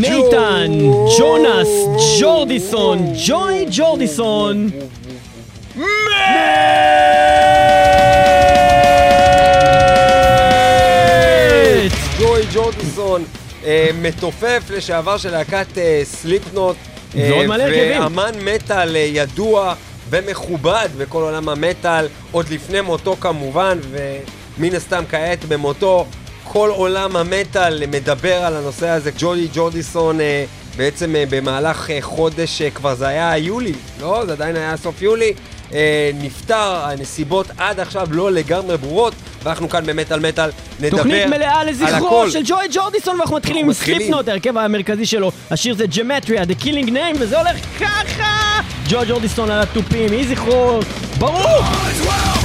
נייתן, ג'ונס, ג'ורדיסון, ג'וי ג'ורדיסון. מת! ג'וי ג'ורדיסון, אה, מתופף לשעבר של להקת אה, סליפנוט. אה, ועוד מלא הרכבים. ואמן מטאל אה, ידוע ומכובד בכל עולם המטאל, עוד לפני מותו כמובן, ומן הסתם כעת במותו. כל עולם המטאל מדבר על הנושא הזה. ג'ודי ג'ורדיסון אה, בעצם אה, במהלך אה, חודש, כבר זה היה יולי, לא? זה עדיין היה סוף יולי. נפטר, הנסיבות עד עכשיו לא לגמרי ברורות, ואנחנו כאן במטאל מטאל נדבר תוכנית מלאה על לזכרו הכל. של ג'וי ג'ורדיסון ואנחנו מתחילים עם. סליפנוט, ההרכב המרכזי שלו. השיר זה ג'מטריה, The Killing Name, וזה הולך ככה! ג'וי ג'ורדיסון על התופים, יהי זכרו, ברוך!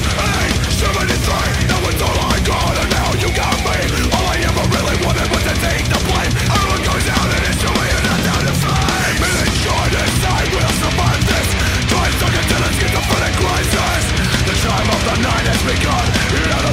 begun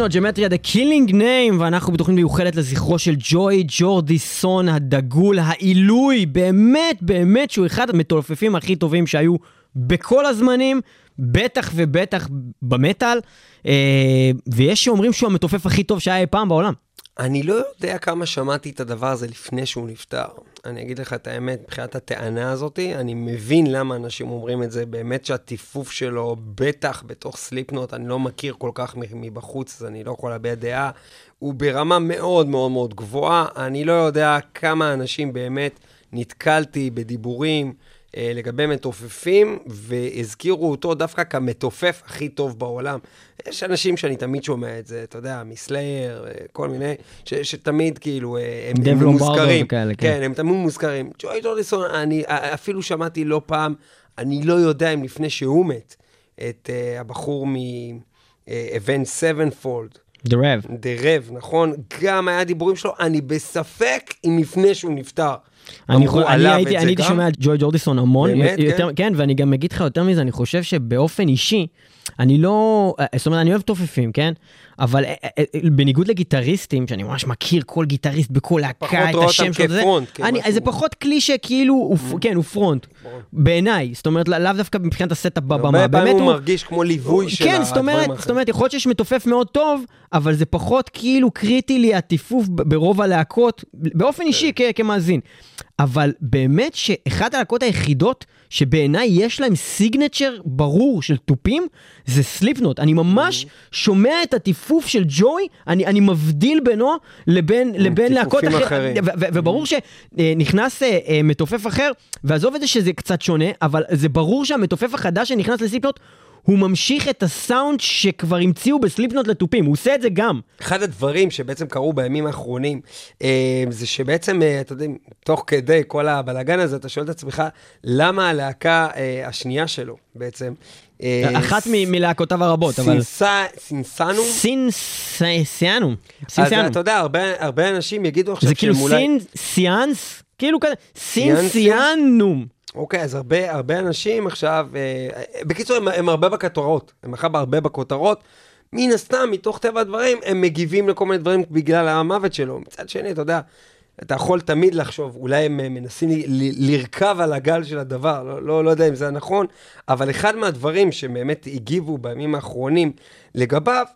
סליפנוט, ג'מטריה, The Killing Name, ואנחנו בתוכנית מיוחדת לזכרו של ג'וי ג'ורדיסון הדגול, העילוי, באמת, באמת שהוא אחד המתולפפים הכי טובים שהיו בכל הזמנים, בטח ובטח במטאל, אה, ויש שאומרים שהוא המתופף הכי טוב שהיה אי פעם בעולם. אני לא יודע כמה שמעתי את הדבר הזה לפני שהוא נפטר. אני אגיד לך את האמת, מבחינת הטענה הזאת, אני מבין למה אנשים אומרים את זה. באמת שהטיפוף שלו, בטח בתוך סליפנוט, אני לא מכיר כל כך מבחוץ, אז אני לא יכול להביע דעה. הוא ברמה מאוד מאוד מאוד גבוהה. אני לא יודע כמה אנשים באמת נתקלתי בדיבורים. אה, לגבי מתופפים, והזכירו אותו דווקא כמתופף הכי טוב בעולם. יש אנשים שאני תמיד שומע את זה, אתה יודע, מסלייר, אה, כל מיני, ש, שתמיד כאילו, אה, הם, הם מוזכרים. וכאלה, כן. כן, הם תמיד מוזכרים. ג'וי ג'ורדיסון, אני אפילו שמעתי לא פעם, אני לא יודע אם לפני שהוא מת, את uh, הבחור מ-Event Sevenfold. The Rev. The Rev, נכון? גם היה דיבורים שלו, אני בספק אם לפני שהוא נפטר. אני, יכול, אני הייתי, אני הייתי שומע את ג'וי ג'ורדיסון המון, באמת, יותר, כן? כן, ואני גם אגיד לך יותר מזה, אני חושב שבאופן אישי, אני לא, זאת אומרת, אני אוהב תופפים, כן? אבל אה, אה, בניגוד לגיטריסטים, שאני ממש מכיר כל גיטריסט בכל להקה, את השם שלו, זה, כן, אני. זה פחות קלישה, כאילו, הוא, Mm. כן, הוא פרונט, בעיניי, זאת אומרת, לאו דווקא מבחינת ה setup בבמה, באמת הוא הוא... מרגיש כמו ליווי של כן, זאת אומרת, יכול להיות שיש מתופף מאוד טוב, אבל זה פחות כאילו קריטי לי הטיפוף ברוב הלהקות, באופן אישי כ- כמאזין. אבל באמת שאחת הלהקות היחידות שבעיניי יש להם signature ברור של תופים, זה סליפנוט. אני ממש שומע את הטיפוף של ג'וי, אני, אני מבדיל בינו לבין, לבין להקות אחרות. אחרים. ו- וברור שנכנס אה, אה, מתופף אחר, ועזוב את זה שזה קצת שונה, אבל זה ברור שהמתופף החדש שנכנס לסליפנוט, הוא ממשיך את הסאונד שכבר המציאו בסליפנוט לתופים, הוא עושה את זה גם. אחד הדברים שבעצם קרו בימים האחרונים, אה, זה שבעצם, אה, אתה יודע, תוך כדי כל הבלאגן הזה, אתה שואל את עצמך, למה הלהקה אה, השנייה שלו בעצם... אה, אחת מלהקותיו הרבות, אבל... סינסנו? סינסיאנום. אז. אתה יודע, הרבה, אנשים יגידו עכשיו זה כאילו שהם אולי... סין סיאנס? כאילו כזה, סיאנסיה? סינסיאנום. אוקיי, אז הרבה, הרבה אנשים עכשיו, אה, בקיצור, הם, הם הרבה בכותרות, הם עכשיו הרבה בכותרות. מן הסתם, מתוך טבע הדברים, הם מגיבים לכל מיני דברים בגלל המוות שלו. מצד שני, אתה יודע, אתה יכול תמיד לחשוב, אולי הם אה, מנסים ל- ל- לרכב על הגל של הדבר, לא, לא, לא יודע אם זה נכון, אבל אחד מהדברים שבאמת הגיבו בימים האחרונים לגביו,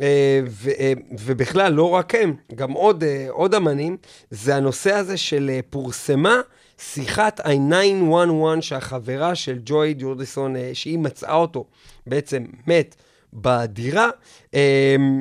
אה, ו- אה, ובכלל, לא רק הם, גם עוד, עוד אמנים, זה הנושא הזה של פורסמה שיחת ה-911 שהחברה של ג'וי ג'ורדיסון, שהיא מצאה אותו בעצם מת בדירה,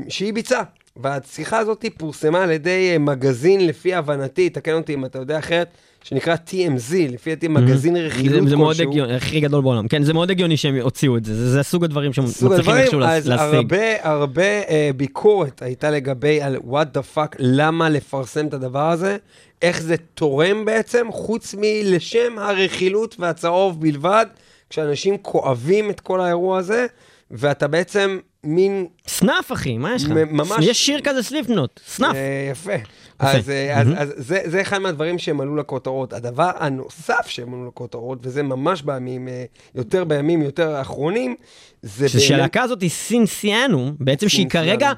שהיא ביצעה. והשיחה הזאת פורסמה על ידי אה, מגזין, לפי הבנתי, תקן אותי אם אתה יודע אחרת, שנקרא TMZ, לפי דעתי מגזין רכילות זה, זה מאוד כלשהו. הגיוני, הכי גדול בעולם. כן, זה מאוד הגיוני שהם הוציאו את זה, זה, הסוג הדברים שהם סוג מצליחים איכשהו אז להשיג. הרבה, הרבה אה, ביקורת הייתה לגבי על what the fuck, למה לפרסם את הדבר הזה, איך זה תורם בעצם, חוץ מלשם הרכילות והצהוב בלבד, כשאנשים כואבים את כל האירוע הזה, ואתה בעצם מין... סנאף, אחי, מה יש לך? ממש- יש שיר כזה סליפנוט, סנאף. אה, יפה. אז, אה, אז, אז זה, זה אחד מהדברים שהם עלו לכותרות. הדבר הנוסף שהם עלו לכותרות, וזה ממש בימים, אה, יותר בימים יותר האחרונים, זה שהלהקה הזאת היא סינסיאנום, בעצם שהיא. כרגע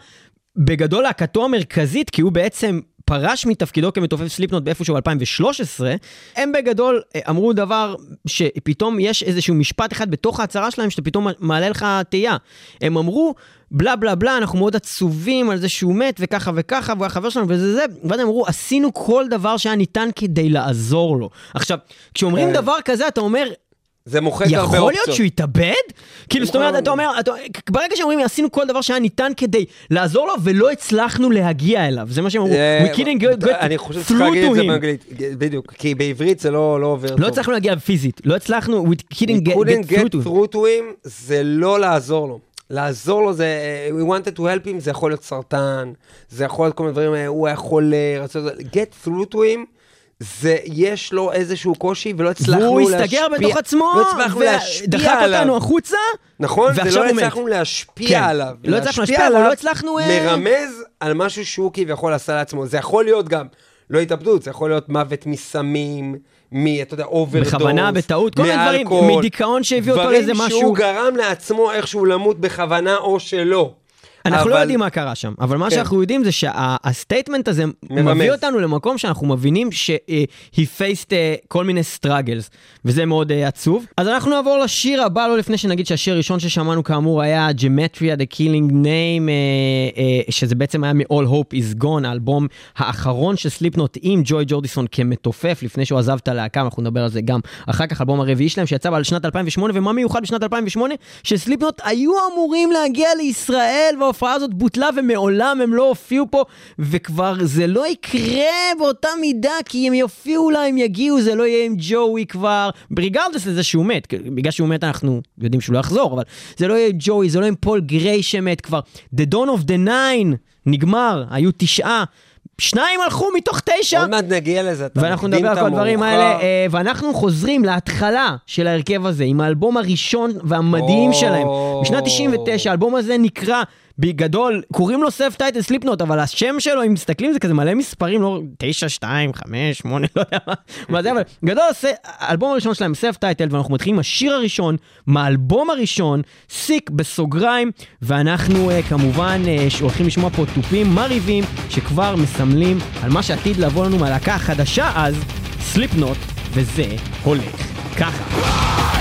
בגדול להקתו המרכזית, כי הוא בעצם פרש מתפקידו כמתופף סליפנוט באיפשהו ב-2013, הם בגדול אה, אמרו דבר שפתאום יש איזשהו משפט אחד בתוך ההצהרה שלהם שאתה פתאום מעלה לך תהייה. הם אמרו, בלה בלה בלה, אנחנו מאוד עצובים על זה שהוא מת וככה וככה, והוא היה חבר שלנו וזה זה, ואז הם אמרו, עשינו כל דבר שהיה ניתן כדי לעזור לו. עכשיו, כשאומרים כן. דבר כזה, אתה אומר, זה מוחק הרבה אופציות. יכול להיות שהוא יתאבד? כאילו, זאת אומרת, יכול- אתה אומר, אתה- ברגע שאומרים, עשינו כל דבר שהיה ניתן כדי לעזור לו, ולא הצלחנו להגיע אליו. זה מה שהם אמרו. אה, We couldn't get, get אני חושב שצריך through להגיד את to זה him. באנגלית, בדיוק, כי בעברית זה לא לא עובר טוב. לא הצלחנו להגיע פיזית, לא הצלחנו, we couldn't get, through to him. through to him, זה לא לעזור לו. לעזור לו זה, אה, we wanted to help him, זה יכול להיות סרטן, זה יכול להיות כל מיני דברים, אה, הוא היה חולה, get through to him, זה, יש לו איזשהו קושי ולא הצלחנו והוא להשפיע. הסתגר בתוך עצמו, לא הצלחנו להשפיע ודחק עליו. אותנו החוצה, נכון? ולא. הצלחנו להשפיע כן. עליו. לא הצלחנו להשפיע עליו לא הצלחנו, אה, מרמז על משהו שהוא כביכול עשה לעצמו. זה יכול להיות גם, לא התאבדות, זה יכול להיות מוות מסמים, מ... אתה יודע, אוברדוז. בכוונה, בטעות, כל מיני דברים, מדיכאון שהביא אותו לאיזה דברים משהו. שהוא גרם לעצמו איכשהו למות בכוונה או שלא. אנחנו לא יודעים מה קרה שם, אבל מה כן. שאנחנו יודעים זה שה statement הזה. מביא אותנו למקום שאנחנו מבינים ש-he faced אה, כל מיני struggles, וזה מאוד אה, עצוב. אז אנחנו נעבור לשיר הבא, לא לפני שנגיד שהשיר הראשון ששמענו כאמור היה Gematria The Killing Name, אה, אה, שזה בעצם היה מ-All Hope Is Gone, האלבום האחרון של סליפנוט עם ג'וי ג'ורדיסון כמתופף, לפני שהוא עזב את הלהקה, אנחנו נדבר על זה גם אחר כך, האלבום הרביעי שלהם שיצא בשנת 2008, ומה מיוחד בשנת 2008? שסליפנוט היו אמורים להגיע לישראל, וההופעה הזאת בוטלה ומעולם הם לא הופיעו פה, וכבר זה לא יקרה באותה מידה, כי הם יופיעו אולי, הם יגיעו, זה לא יהיה עם ג'וי כבר, ב regardless לזה שהוא מת, בגלל שהוא מת אנחנו יודעים שהוא לא יחזור, אבל זה לא יהיה עם ג'וי, זה לא עם פול גריי שמת כבר. The Dawn of the Nine נגמר, היו תשעה. שניים הלכו מתוך תשע, עוד מעט נגיע לזה, אתה ואנחנו מקדים נדבר את על כל הדברים. האלה, אה, ואנחנו חוזרים להתחלה של ההרכב הזה, עם האלבום הראשון והמדהים. שלהם. בשנת 99, האלבום הזה נקרא, בגדול, קוראים לו self-titled סליפנוט, אבל השם שלו, אם מסתכלים, זה כזה מלא מספרים, לא 9, 2, 5, 8, לא יודע מה, זה, אבל גדול, האלבום הראשון שלהם, self-titled, ואנחנו מתחילים עם השיר הראשון, מהאלבום הראשון, sic בסוגריים, ואנחנו אה, כמובן אה, הולכים לשמוע פה תופים מרהיבים, שכבר מסמלים על מה שעתיד לבוא לנו מהלהקה החדשה אז, סליפנוט, וזה הולך ככה.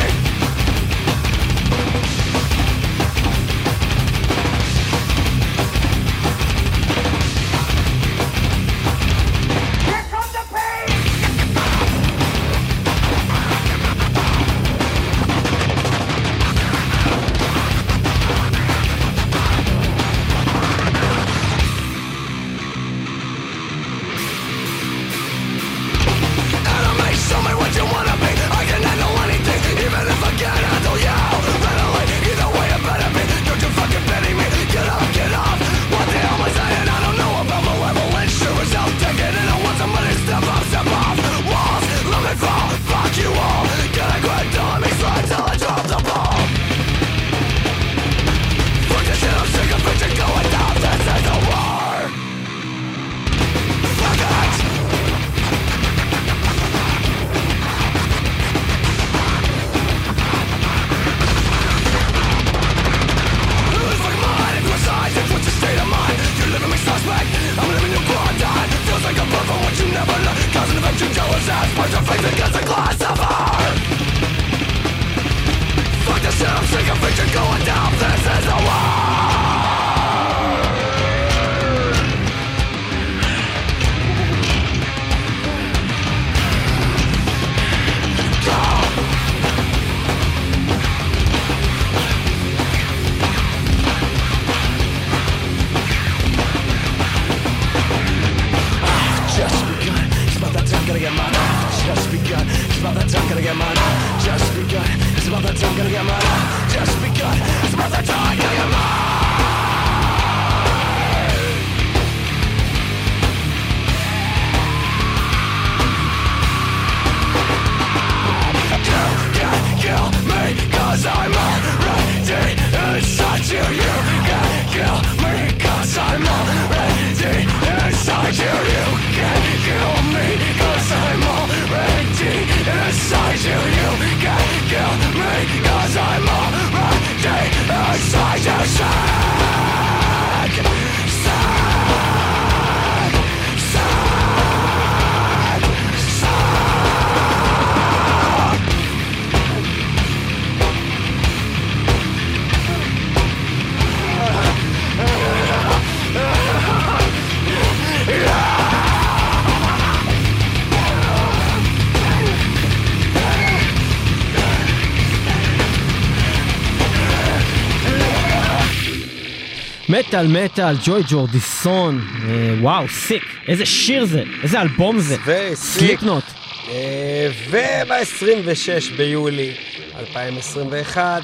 מטאל מטאל, ג'וי ג'ורדיסון, אה, וואו, סיק, איזה שיר זה, איזה אלבום זה, וסיק. סליפנוט. אה, וב-26 ביולי 2021,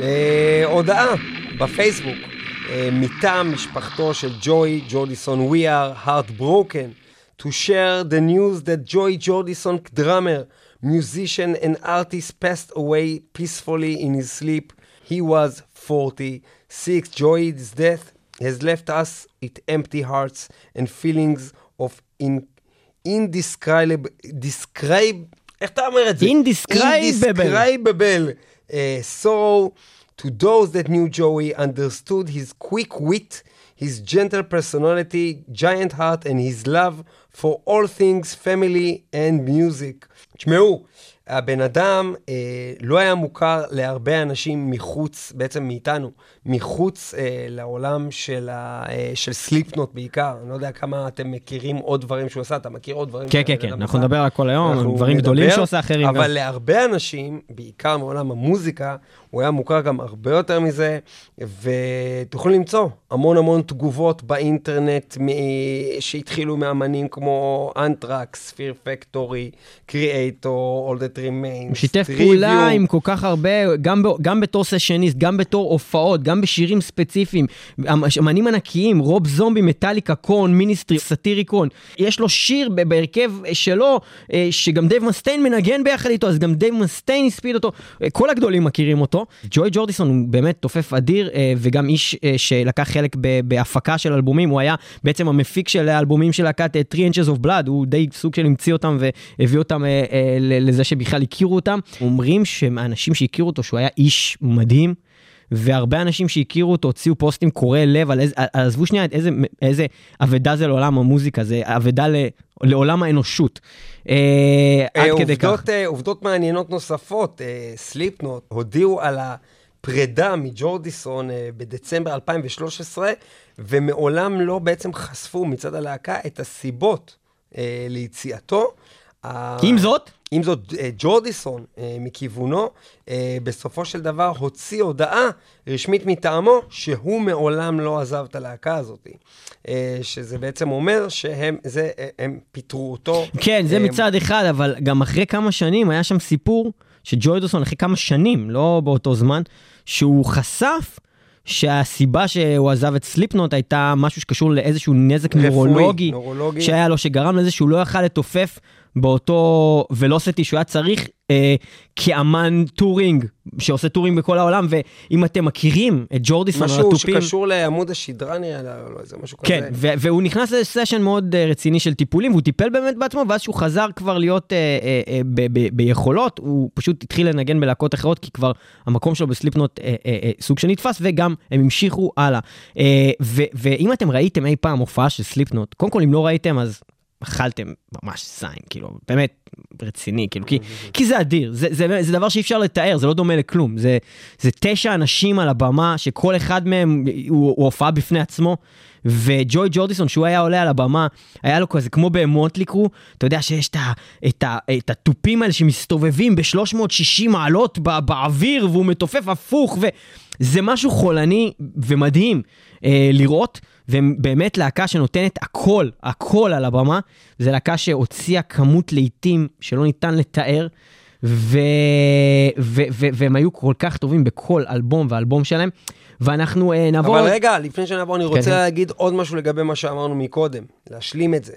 אה, הודעה בפייסבוק מטעם משפחתו של ג'וי ג'ורדיסון, We are heartbroken to share the news that Joy Jordison, drummer, musician and artist passed away peacefully in his sleep. He was 46. Joy's death has left us with empty hearts and feelings of in indescribable, describe, איך אתה אומר את זה? Indescribable. Indescribable uh, sorrow To those that knew Joey understood his quick wit, his gentle personality, giant heart, and his love for all things family and music. תשמעו, הבן אדם אה, לא היה מוכר להרבה אנשים מחוץ, בעצם מאיתנו, מחוץ אה, לעולם של, ה, אה, של סליפנוט בעיקר. אני לא יודע כמה אתם מכירים עוד דברים שהוא עשה, אתה מכיר עוד דברים כן, כן, כן, אנחנו? נדבר על כל היום, דברים גדולים נדבר, שעושה אחרים. אבל גם. להרבה אנשים, בעיקר מעולם המוזיקה, הוא היה מוכר גם הרבה יותר מזה, ותוכלו למצוא המון המון תגובות באינטרנט מ- שהתחילו מאמנים כמו Anthrax, Fear Factory, Kreator, All That Remains, הוא שיתף. פעולה עם כל כך הרבה, גם, ב, גם בתור סשניסט, גם בתור הופעות, גם בשירים ספציפיים. אמ- אמנים ענקיים, רוב זומבי, מטאליקה, קורן, Ministry, Satyricon. יש לו שיר בהרכב שלו, אה, שגם דייב מסטיין מנגן ביחד איתו, אז גם דייב מסטיין הספיד אותו. אה, כל הגדולים מכירים אותו. ג'וי ג'ורדיסון הוא באמת תופף אדיר, אה, וגם איש אה, שלקח חלק בהפקה של אלבומים. הוא היה בעצם המפיק של האלבומים של להקת אה, 3 Inches of Blood, הוא די סוג של המציא אותם והביא אותם אה, אה, לזה שבכלל הכירו אותם. אומרים שהאנשים שהכירו אותו שהוא היה איש מדהים. והרבה אנשים שהכירו אותו הוציאו פוסטים קורעי לב על איזה, עזבו שנייה את איזה, איזה אבדה זה לעולם המוזיקה, זה אבדה ל, לעולם האנושות. אה, עד אה, כדי כך. עובדות, אה, עובדות מעניינות נוספות, סליפנוט הודיעו על הפרידה מג'ורדיסון אה, בדצמבר 2013, ומעולם לא בעצם חשפו מצד הלהקה את הסיבות אה, ליציאתו. עם זאת, עם זאת, אה, ג'ורדיסון אה, מכיוונו, אה, בסופו של דבר הוציא הודעה רשמית מטעמו שהוא מעולם לא עזב את הלהקה הזאת. שזה בעצם אומר שהם זה, הם פיטרו אותו. כן, זה אה, מצד אחד, אבל גם אחרי כמה שנים היה שם סיפור שג'וי ג'ורדיסון, אחרי כמה שנים, לא באותו זמן, שהוא חשף שהסיבה שהוא עזב את סליפנוט הייתה משהו שקשור לאיזשהו נזק רפואי, נוירולוגי, נוירולוגי. שהיה לו, שגרם לזה שהוא לא יכל לתופף באותו velocity שהוא היה צריך אה, כאמן touring, שעושה touring בכל העולם, ואם אתם מכירים את ג'ורדיסון, משהו התופים... שקשור לעמוד השדרה נראה לי, לא, איזה משהו כן, כזה. ו- והוא נכנס לסשן מאוד אה, רציני של טיפולים, והוא טיפל באמת בעצמו, ואז שהוא חזר כבר להיות אה, אה, אה, ב- ב- ביכולות, הוא פשוט התחיל לנגן בלהקות אחרות, כי כבר המקום שלו בסליפנוט uh, uh, uh, סוג שנתפס, וגם הם המשיכו הלאה. Uh, ו- ואם אתם ראיתם אי פעם הופעה של סליפנוט, קודם כל אם לא ראיתם, אז אכלתם ממש זין, כאילו, באמת רציני, כאילו, כי, כי זה אדיר, זה, זה, זה דבר שאי אפשר לתאר, זה לא דומה לכלום. זה, זה תשע אנשים על הבמה, שכל אחד מהם הוא, הוא הופעה בפני עצמו, וג'וי ג'ורדיסון, שהוא היה עולה על הבמה, היה לו כזה, כמו במוטלי קרו, אתה יודע שיש את, ה, את, ה, את התופים האלה שמסתובבים ב-360 מעלות בא, באוויר, והוא מתופף הפוך, וזה משהו חולני ומדהים אה, לראות. והם באמת להקה שנותנת הכל, הכל על הבמה. זו להקה שהוציאה כמות לעיתים שלא ניתן לתאר, ו... ו... ו... והם היו כל כך טובים בכל אלבום ואלבום שלהם. ואנחנו uh, נעבור... אבל רגע, לפני שנעבור, אני כן, רוצה כן. להגיד עוד משהו לגבי מה שאמרנו מקודם, להשלים את זה.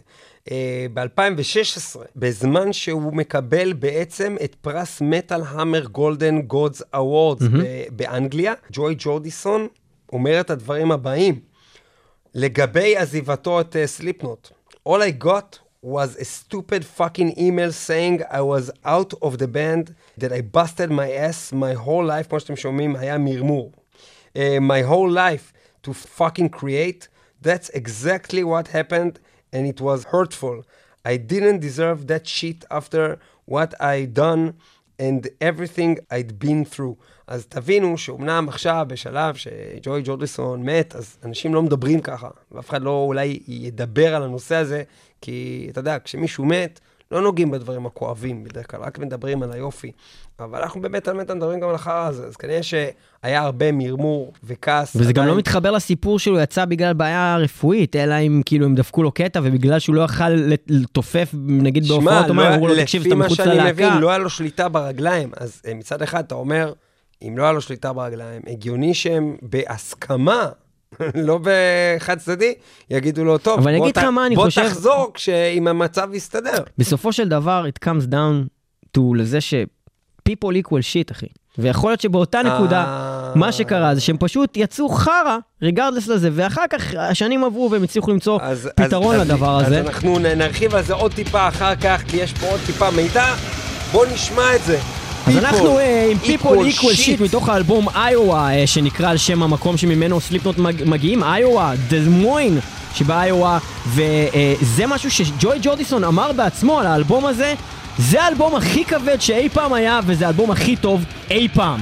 אה, ב-2016, בזמן שהוא מקבל בעצם את פרס Metal Hammer Golden Gods Awards באנגליה, ג'וי ג'ורדיסון אומר את הדברים הבאים לגבי עזיבתו את סליפנוט. All I got was a stupid fucking email saying I was out of the band, that I busted my ass my whole life, כמו שאתם שומעים, היה מרמור. Uh, my whole life to fucking create, that's exactly what happened and it was hurtful. I didn't deserve that shit after what I done And everything I'd been through. אז תבינו שאומנם עכשיו בשלב שג'וי ג'ורדיסון מת, אז אנשים לא מדברים ככה, ואף אחד לא אולי ידבר על הנושא הזה, כי אתה יודע, כשמישהו מת, לא נוגעים בדברים הכואבים בדרך כלל, רק מדברים על היופי. אבל אנחנו באמת על מטה מדברים גם על החרא הזה, אז כנראה שהיה הרבה מרמור וכעס. וזה גם עדיין. לא מתחבר לסיפור שלו יצא בגלל בעיה רפואית, אלא אם כאילו הם דפקו לו קטע, ובגלל שהוא לא יכל לת- לתופף, נגיד בהופעות, לא, אמרו לו, תקשיב, לפי אתה מה מחוץ שאני ללהקה. מבין, לא היה לו שליטה ברגליים. אז אה, מצד אחד אתה אומר, אם לא היה לו שליטה ברגליים, הגיוני שהם בהסכמה, לא בחד צדדי, יגידו לו, טוב, אבל בוא ת- בוא חושב- תחזור כשאם המצב יסתדר. בסופו של דבר, it comes down to לזה ש... people equal shit, אחי. ויכול להיות שבאותה נקודה, אה. מה שקרה זה שהם פשוט יצאו חרא, ריגרדלס לזה, ואחר כך השנים עברו והם הצליחו למצוא אז- פתרון אז- לדבר אז הזה. אנחנו נ- נרחיב על זה עוד טיפה אחר כך, כי יש פה עוד טיפה מידע. בוא נשמע את זה. אז אנחנו אה, עם People Equal Shit. מתוך האלבום איואה, אה, שנקרא על שם המקום שממנו סליפנוט מגיעים, איואה, דזמוין שבאיואה, וזה משהו שג'וי ג'ורדיסון אמר בעצמו על האלבום הזה, זה האלבום הכי כבד שאי פעם היה, וזה האלבום הכי טוב אי פעם.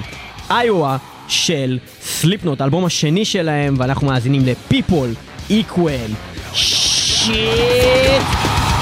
איואה של סליפנוט, האלבום השני שלהם, ואנחנו מאזינים ל-People Equal Shit.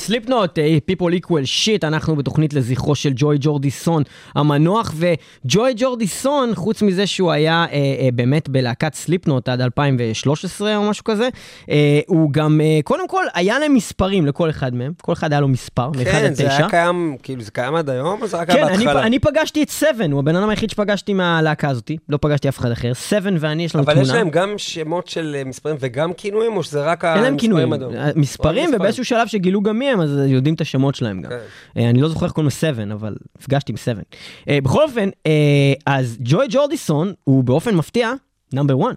סליפנוט, People Equal Shit, אנחנו בתוכנית לזכרו של ג'וי ג'ורדיסון המנוח, וג'וי ג'ורדיסון, חוץ מזה שהוא היה אה, אה, באמת בלהקת סליפנוט עד 2013 או משהו כזה, אה, הוא גם, אה, קודם כל, היה להם מספרים לכל אחד מהם, כל אחד היה לו מספר, מ-1 כן, עד זה 9. היה קיים, כאילו זה קיים עד היום, או זה רק היה כן, אני, בהתחלה? אני פגשתי את סבן, הוא הבן אדם היחיד שפגשתי מהלהקה הזאתי, לא פגשתי אף אחד אחר. סבן ואני, יש לנו אבל תמונה. יש להם גם שמות של אה, מספרים וגם כינויים, או שזה רק אין להם המספרים עד היום? מספרים, ובאיזשהו שלב שגילו גם מי הם, אז יודעים את השמות שלהם גם. כן. אה, אני לא זוכר איך קוראים לו סבן, אבל נפגשתי עם סבן. אה, בכל אופן, אה, אז ג'וי ג'ורדיסון הוא באופן מפתיע נאמבר 1.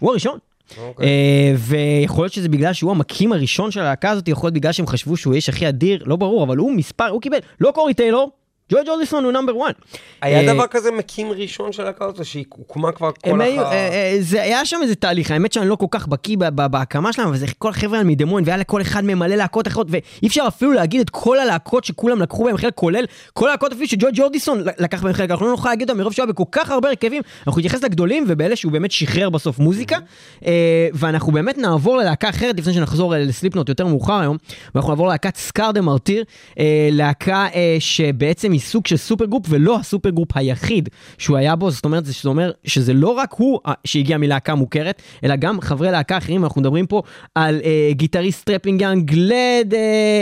הוא הראשון. אוקיי. אה, ויכול להיות שזה בגלל שהוא המקים הראשון של הלהקה הזאת, יכול להיות בגלל שהם חשבו שהוא האיש הכי אדיר, לא ברור, אבל הוא מספר, הוא קיבל, לא קורי טיילור, ג'וי ג'ורדיסון הוא נאמבר 1. היה דבר כזה מקים ראשון של להקה הזאת, שהיא הוקמה כבר כל אחר... אה, אה, זה היה שם איזה תהליך, האמת שאני לא כל כך בקיא בהקמה שלהם, אבל זה כל החבר'ה האלה מדה מוין, והיה לכל אחד מהם מלא להקות אחרות, ואי אפשר אפילו להגיד את כל הלהקות שכולם לקחו בהם חלק, כולל כל הלהקות אפילו שג'וי ג'ורדיסון לקח בהם חלק, אנחנו לא נוכל להגיד אותם מרוב שהוא היה בכל כך הרבה הרכבים, אנחנו נתייחס לגדולים ובאלה שהוא באמת שחרר בסוף מוזיקה, אה, ואנחנו באמת נעבור ללהקה אחרת לפני שנחזור אה, לסליפנוט יותר מאוחר היום, ואנחנו נעבור ללהקת Scar the Martyr, אה, להקה אה, שבעצם היא סוג של supergroup ולא ה supergroup היחיד שהוא היה בו, זאת אומרת, זה אומר שזה לא רק הוא אה, שהגיע מלהקה מוכרת, אלא גם חברי להקה אחרים, אנחנו מדברים פה על אה, גיטריסט Strapping Young Lad, אה,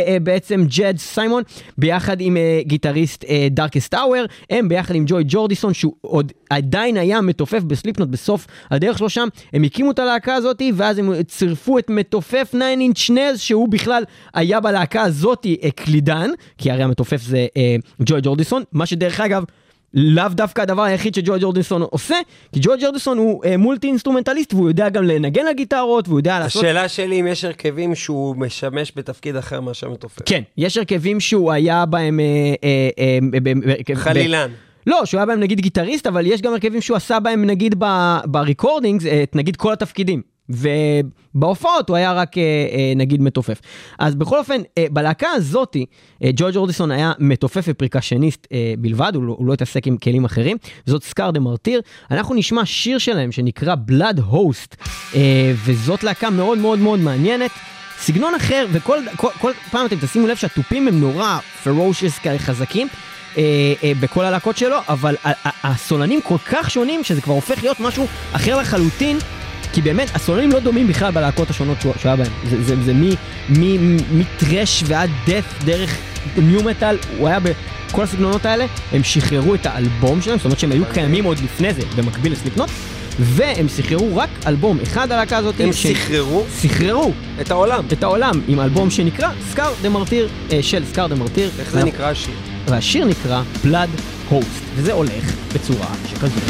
אה, בעצם ג'ד סיימון, ביחד עם אה, גיטריסט אה, Darkest Hour, הם ביחד עם ג'וי ג'ורדיסון, שהוא עוד עדיין היה מתופף בסליפנוט בסוף הדרך שלו שם, הם הקימו את הלהקה הזאת, ואז הם צירפו את מתופף 9 Inch Nails, שהוא בכלל היה בלהקה הזאת אה, קלידן, כי הרי המתופף זה אה, ג'וי ג'ורדיסון, מה שדרך אגב, לאו דווקא הדבר היחיד שג'וי ג'ורדיסון עושה, כי ג'וי ג'ורדיסון הוא אה, multi-instrumentalist והוא יודע גם לנגן על גיטרות והוא יודע לעשות... השאלה שלי אם יש הרכבים שהוא משמש בתפקיד אחר מאשר מתופף. כן, יש הרכבים שהוא היה בהם... אה, אה, אה, ב- ב- ב- חלילן. לא, שהוא היה בהם נגיד גיטריסט, אבל יש גם הרכבים שהוא עשה בהם נגיד ב recordings, את נגיד כל התפקידים. ובהופעות הוא היה רק אה, אה, נגיד מתופף. אז בכל אופן, אה, בלהקה הזאתי, ג'ורג' אורדיסון היה מתופף ופריקשניסט בלבד, הוא לא, הוא לא התעסק עם כלים אחרים. זאת סקאר דה מרטיר. אנחנו נשמע שיר שלהם שנקרא Host, אה, וזאת להקה מאוד מאוד מאוד מעניינת. סגנון אחר, וכל כל, כל פעם אתם תשימו לב שהתופים הם נורא פרושס כאלה חזקים. אה, אה, בכל הלהקות שלו, אבל הסולנים כל כך שונים שזה כבר הופך להיות משהו אחר לחלוטין. כי באמת, הסולנים לא דומים בכלל בלהקות השונות שהוא היה בהן. זה, זה, זה מ- מטרש ועד דף, דרך ניו מטאל, הוא היה בכל הסגנונות האלה. הם שחררו את האלבום שלהם, זאת אומרת שהם היו קיימים עוד לפני זה, במקביל לסליפנוט, והם שחררו רק אלבום אחד הלהקה הזאת. הם ש- סחררו שחררו את העולם. את העולם עם אלבום שנקרא סקאר דה מרטיר, אה, של סקאר דה מרטיר. איך זה נקרא השיר? והשיר נקרא Blood Host, וזה הולך בצורה שכזו.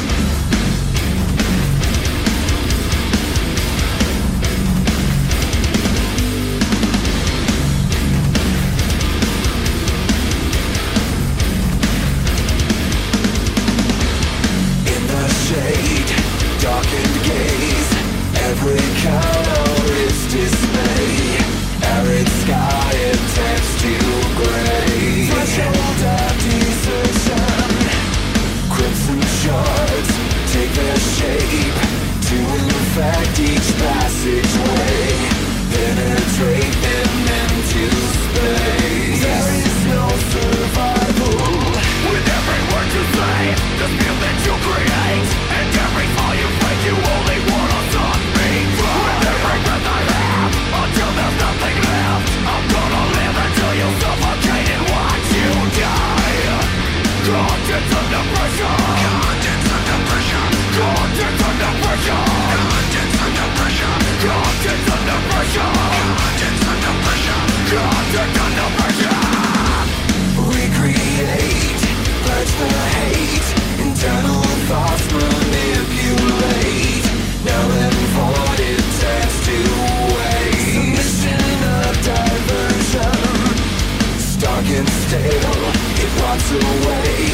Away.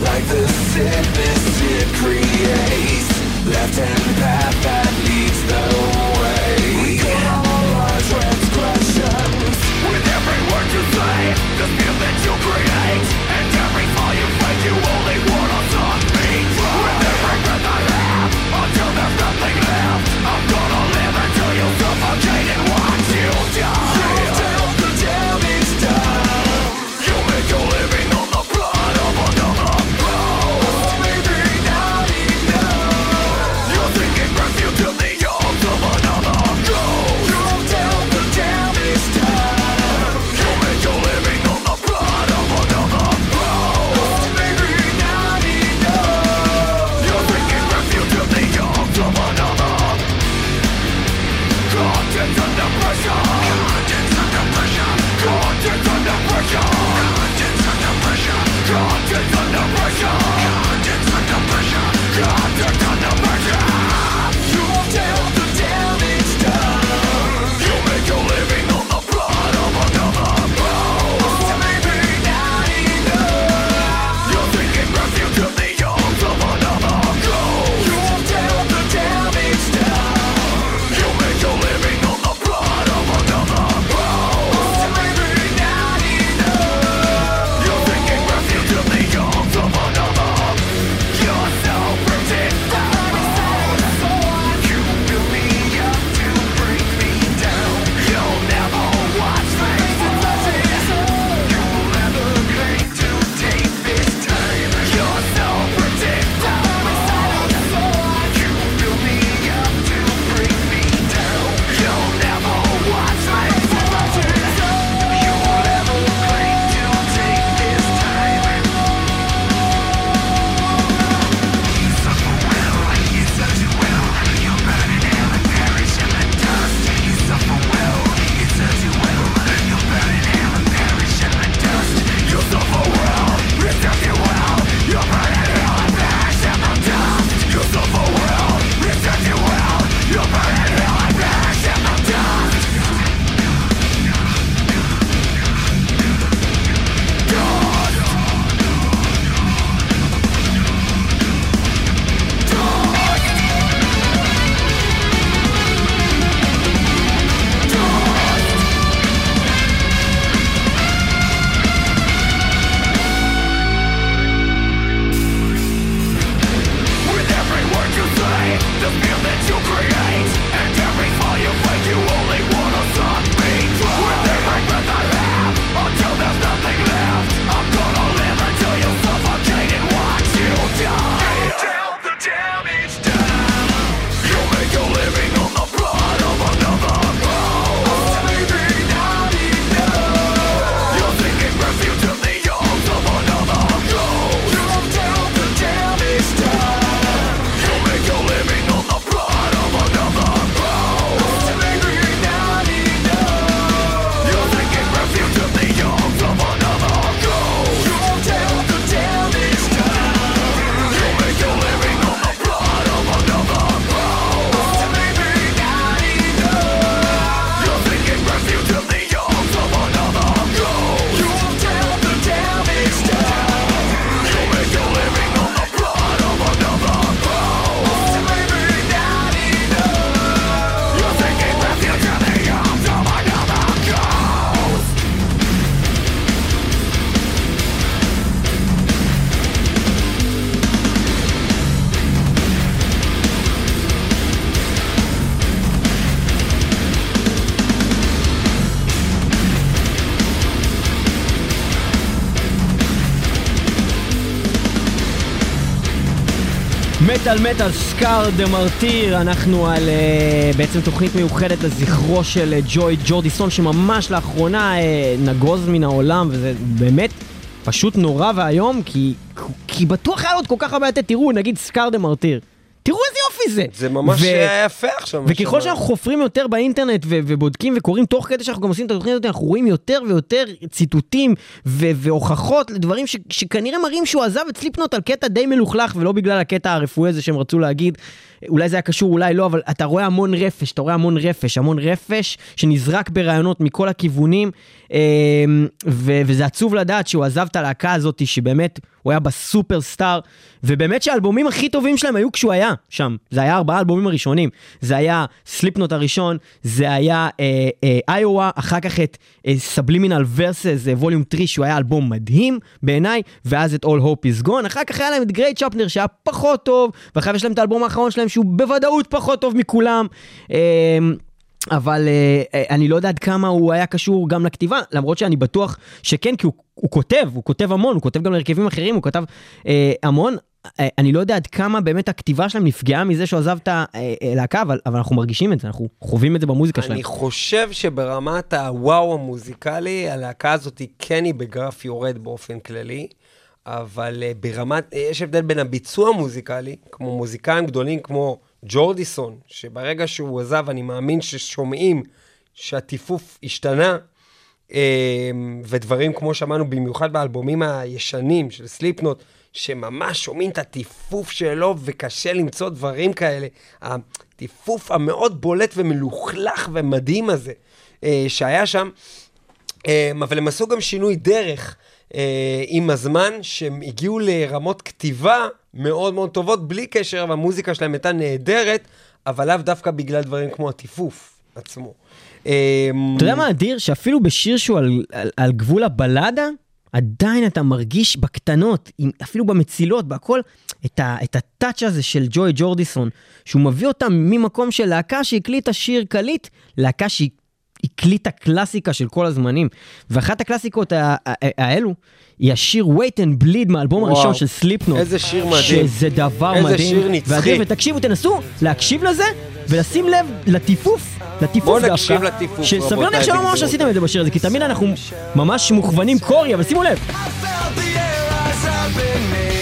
Like the sickness it creates, left hand path מטאל מטאל סקאר דה מרטיר, אנחנו על uh, בעצם תוכנית מיוחדת לזכרו של uh, ג'וי ג'ורדיסון שממש לאחרונה uh, נגוז מן העולם וזה באמת פשוט נורא ואיום כי, כי בטוח היה עוד כל כך הרבה לתת, תראו נגיד סקאר דה מרטיר, יופי זה. ממש היה יפה עכשיו. וככל. שאנחנו חופרים יותר באינטרנט ובודקים וקוראים תוך כדי שאנחנו גם עושים את התוכנית הזאת, אנחנו רואים יותר ויותר ציטוטים והוכחות לדברים שכנראה מראים שהוא עזב את סליפנוט על קטע די מלוכלך ולא בגלל הקטע הרפואי הזה שהם רצו להגיד. אולי זה היה קשור, אולי לא, אבל אתה רואה המון רפש, אתה רואה המון רפש, המון רפש שנזרק ברעיונות מכל הכיוונים, אמ, ו- וזה עצוב לדעת שהוא עזב את הלהקה הזאת, שבאמת הוא היה בסופר סטאר, ובאמת שהאלבומים הכי טובים שלהם היו כשהוא היה שם. זה היה ארבעה האלבומים הראשונים. זה היה סליפנוט הראשון, זה היה איואה, אחר כך את Subliminal Verses, Volume 3, שהוא היה אלבום מדהים בעיניי, ואז את All Hope is Gone. אחר כך היה להם את Gray Chapter שהיה פחות טוב, ואחר כך יש להם את האלבום האחרון שלהם שהוא בוודאות פחות טוב מכולם. אמ, אבל אה, אה, אני לא יודע עד כמה הוא היה קשור גם לכתיבה, למרות שאני בטוח שכן, כי הוא, הוא כותב, הוא כותב המון, הוא כותב גם להרכבים אחרים, הוא כתב אה, המון. אני לא יודע עד כמה באמת הכתיבה שלהם נפגעה מזה שהוא עזב את הלהקה, אבל, אבל אנחנו מרגישים את זה, אנחנו חווים את זה במוזיקה שלהם. אני חושב שברמת הוואו המוזיקלי, הלהקה הזאת כן היא בגרף יורד באופן כללי, אבל אה, ברמת, אה, יש הבדל בין הביצוע המוזיקלי, כמו מוזיקאים גדולים כמו ג'ורדיסון, שברגע שהוא עזב, אני מאמין ששומעים שהטיפוף השתנה, אה, ודברים כמו שאמרנו, במיוחד באלבומים הישנים של סליפנוט, שממש שומעים את הטיפוף שלו וקשה למצוא דברים כאלה. הטיפוף המאוד בולט ומלוכלך ומדהים הזה אה, שהיה שם. אה, אבל הם עשו גם שינוי דרך אה, עם הזמן, שהם הגיעו לרמות כתיבה מאוד מאוד טובות, בלי קשר, והמוזיקה שלהם הייתה נהדרת, אבל לאו דווקא בגלל דברים כמו הטיפוף עצמו. אה, אתה יודע מה אדיר? שאפילו בשיר שהוא על, על, על גבול הבלדה, עדיין אתה מרגיש בקטנות, עם, אפילו במצילות, בהכל, את, ה, את הטאץ' הזה של ג'וי ג'ורדיסון, שהוא מביא אותם ממקום של להקה שהקליטה שיר קליט, להקה שהיא הקליטה קלאסיקה של כל הזמנים. ואחת הקלאסיקות האלו, היא השיר Wait and Bleed מהאלבום וואו. הראשון של סליפנוט. איזה שיר מדהים. שזה דבר איזה מדהים. שיר נצחי. ותקשיבו, תנסו להקשיב לזה, ולשים לב לטיפוף, לטיפוף בואו דווקא. נקשיב לטיפוף, שסביר להניח שלא ממש. עשיתם את זה בשיר הזה, כי תמיד אנחנו ממש מוכוונים קורי, אבל שימו לב. I felt the air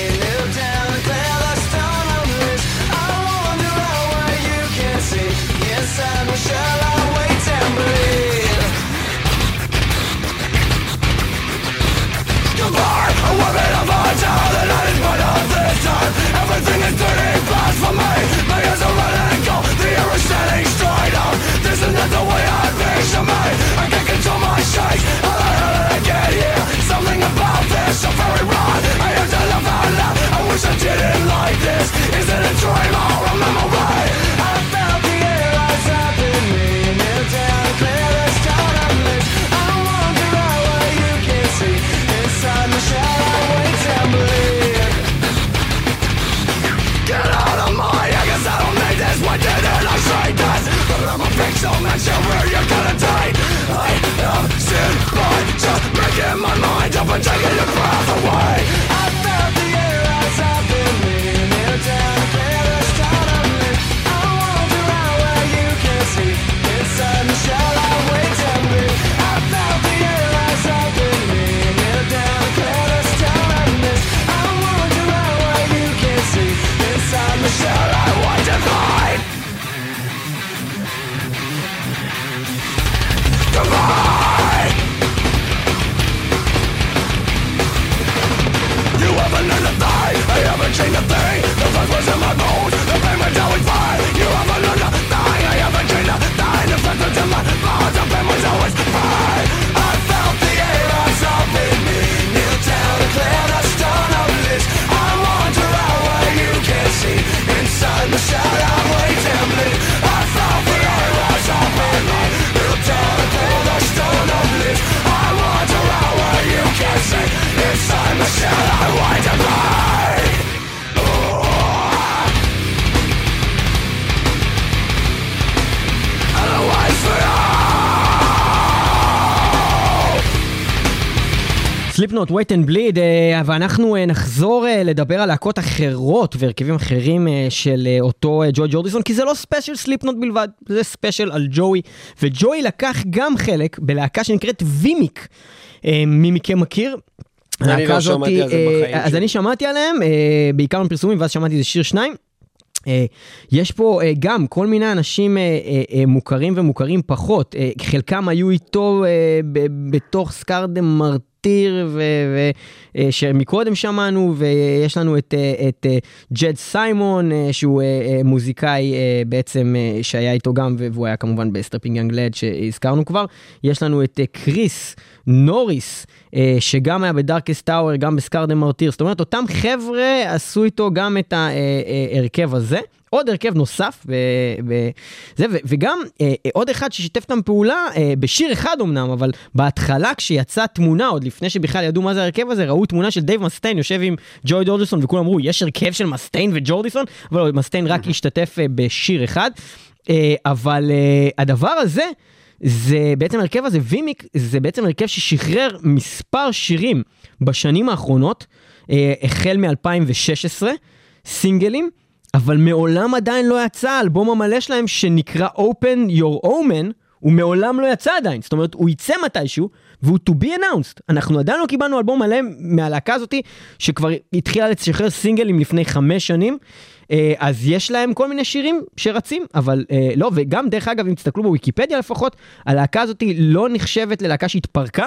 סליפנוט, wait and bleed, אה, ואנחנו אה, נחזור אה, לדבר על להקות אחרות והרכבים אחרים של אותו ג'וי ג'ורדיסון, כי זה לא ספיישל סליפנוט בלבד, זה ספיישל על ג'וי, וג'וי לקח גם חלק בלהקה שנקראת Vimic. מי מכם מכיר? אני לא שמעתי על זה בחיים אז שלי. אני שמעתי עליהם, בעיקר מפרסומים, ואז שמעתי איזה שיר שניים. יש פה גם כל מיני אנשים מוכרים ומוכרים פחות, חלקם היו איתו אה, ב- בתוך Martyr, ו- ו- אה, שמקודם שמענו, ויש לנו את, אה, את אה, ג'ד סיימון, שהוא מוזיקאי בעצם שהיה איתו גם, והוא היה כמובן ב Strapping Young Lad שהזכרנו כבר. יש לנו את קריס נוריס, שגם היה ב Darkest Hour, גם ב Scar the Martyr, זאת אומרת, אותם חבר'ה עשו איתו גם את ההרכב הזה. עוד הרכב נוסף, ו- ו- זה, ו- וגם אה, אה, עוד אחד ששיתף איתם פעולה, אה, בשיר אחד אמנם, אבל בהתחלה כשיצאה תמונה, עוד לפני שבכלל ידעו מה זה ההרכב הזה, ראו תמונה של דייב מסטיין יושב עם ג'וי ג'ורדיסון, וכולם אמרו, יש הרכב של מסטיין וג'ורדיסון, אבל מסטיין רק השתתף אה, בשיר אחד. אה, אבל אה, הדבר הזה, זה בעצם הרכב הזה, וימיק, זה בעצם הרכב ששחרר מספר שירים בשנים האחרונות, אה, החל מ-2016, סינגלים, אבל מעולם עדיין לא יצא האלבום המלא שלהם שנקרא Open Your Omen, הוא מעולם לא יצא עדיין, זאת אומרת, הוא יצא מתישהו, והוא to be announced. אנחנו עדיין לא קיבלנו אלבום מלא מהלהקה הזאתי, שכבר התחילה לשחרר סינגלים לפני חמש שנים. אה, אז יש להם כל מיני שירים שרצים, אבל אה, לא, וגם דרך אגב, אם תסתכלו בוויקיפדיה לפחות, הלהקה הזאת לא נחשבת ללהקה שהתפרקה.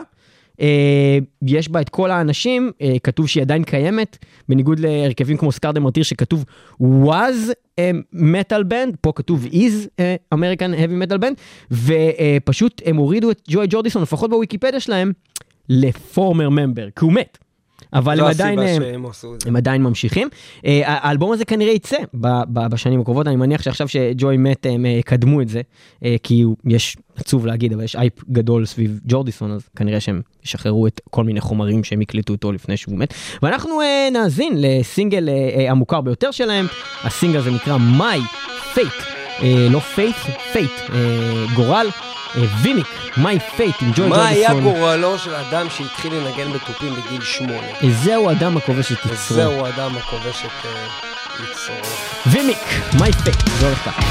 אה, יש בה את כל האנשים, אה, כתוב שהיא עדיין קיימת, בניגוד להרכבים כמו סקארדם מרטיר שכתוב was a metal band, פה כתוב is American heavy metal band, ופשוט הם הורידו את ג'וי ג'ורדיסון, לפחות בוויקיפדיה שלהם, לפורמר ממבר, כי הוא מת. אבל הם עדיין... אה, זה. הם עדיין ממשיכים. Uh, האלבום הזה כנראה יצא בשנים הקרובות, אני מניח שעכשיו שג'וי מת הם אה, יקדמו את זה, כי הוא- יש, עצוב להגיד, אבל יש אייפ גדול סביב ג'ורדיסון, אז כנראה שהם ישחררו את כל מיני חומרים שהם הקליטו אותו לפני שהוא מת. ואנחנו נאזין לסינגל המוכר ביותר שלהם, הסינגל הזה נקרא My Fate, לא Faith, Fate, uh, גורל. וימיק, My Fate עם ג'וי מה היה ג'ורדיסון. גורלו של אדם שהתחיל לנגן בתופים בגיל שמונה? זהו אדם הכובש את יצרו. וזהו האדם הכובש את אה, יצרו. וימיק, My Fate, זה הולך ככה.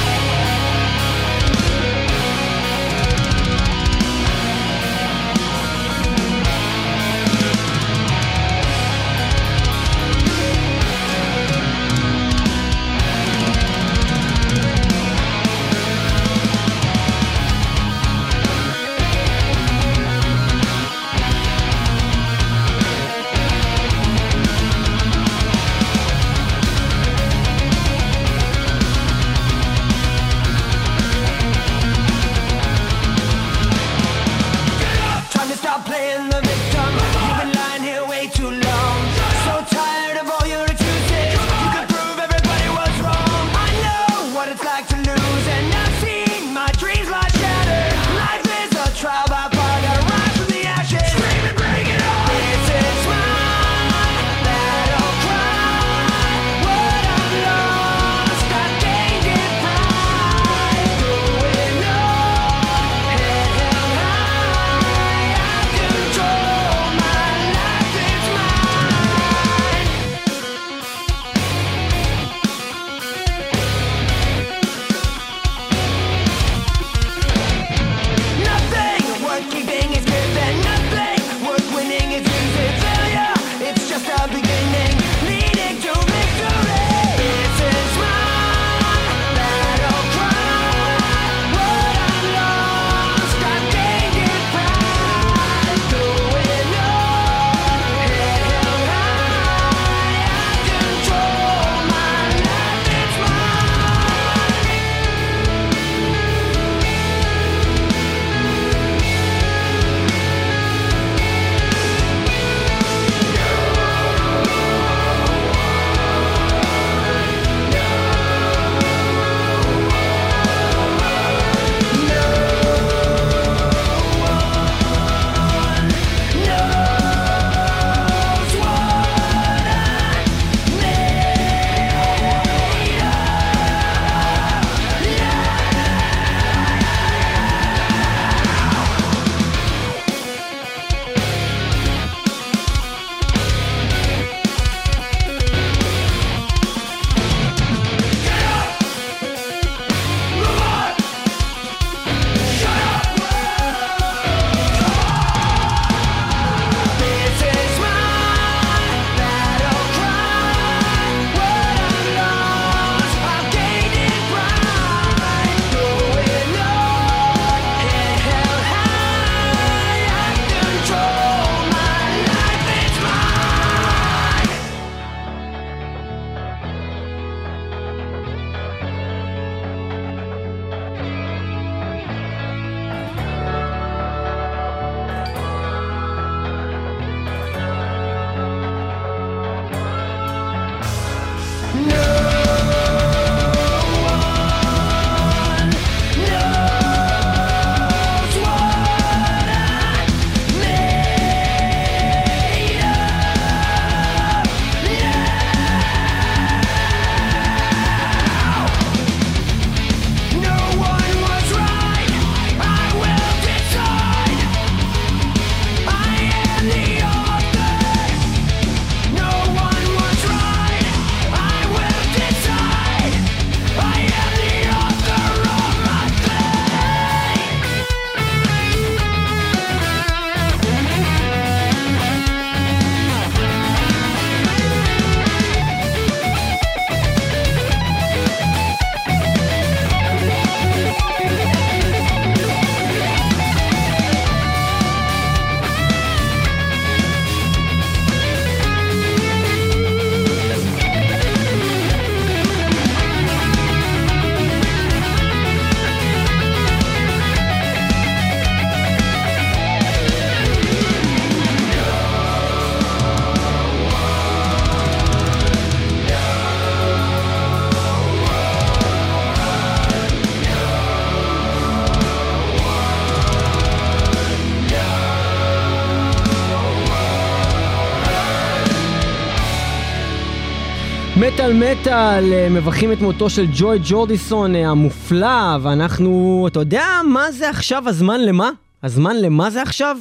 מטאל מטאל אה, מבכים את מותו של ג'וי ג'ורדיסון אה, המופלא, ואנחנו, אתה יודע מה זה עכשיו הזמן למה? הזמן למה זה עכשיו?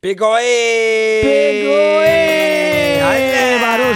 פיגועים! פיגועים!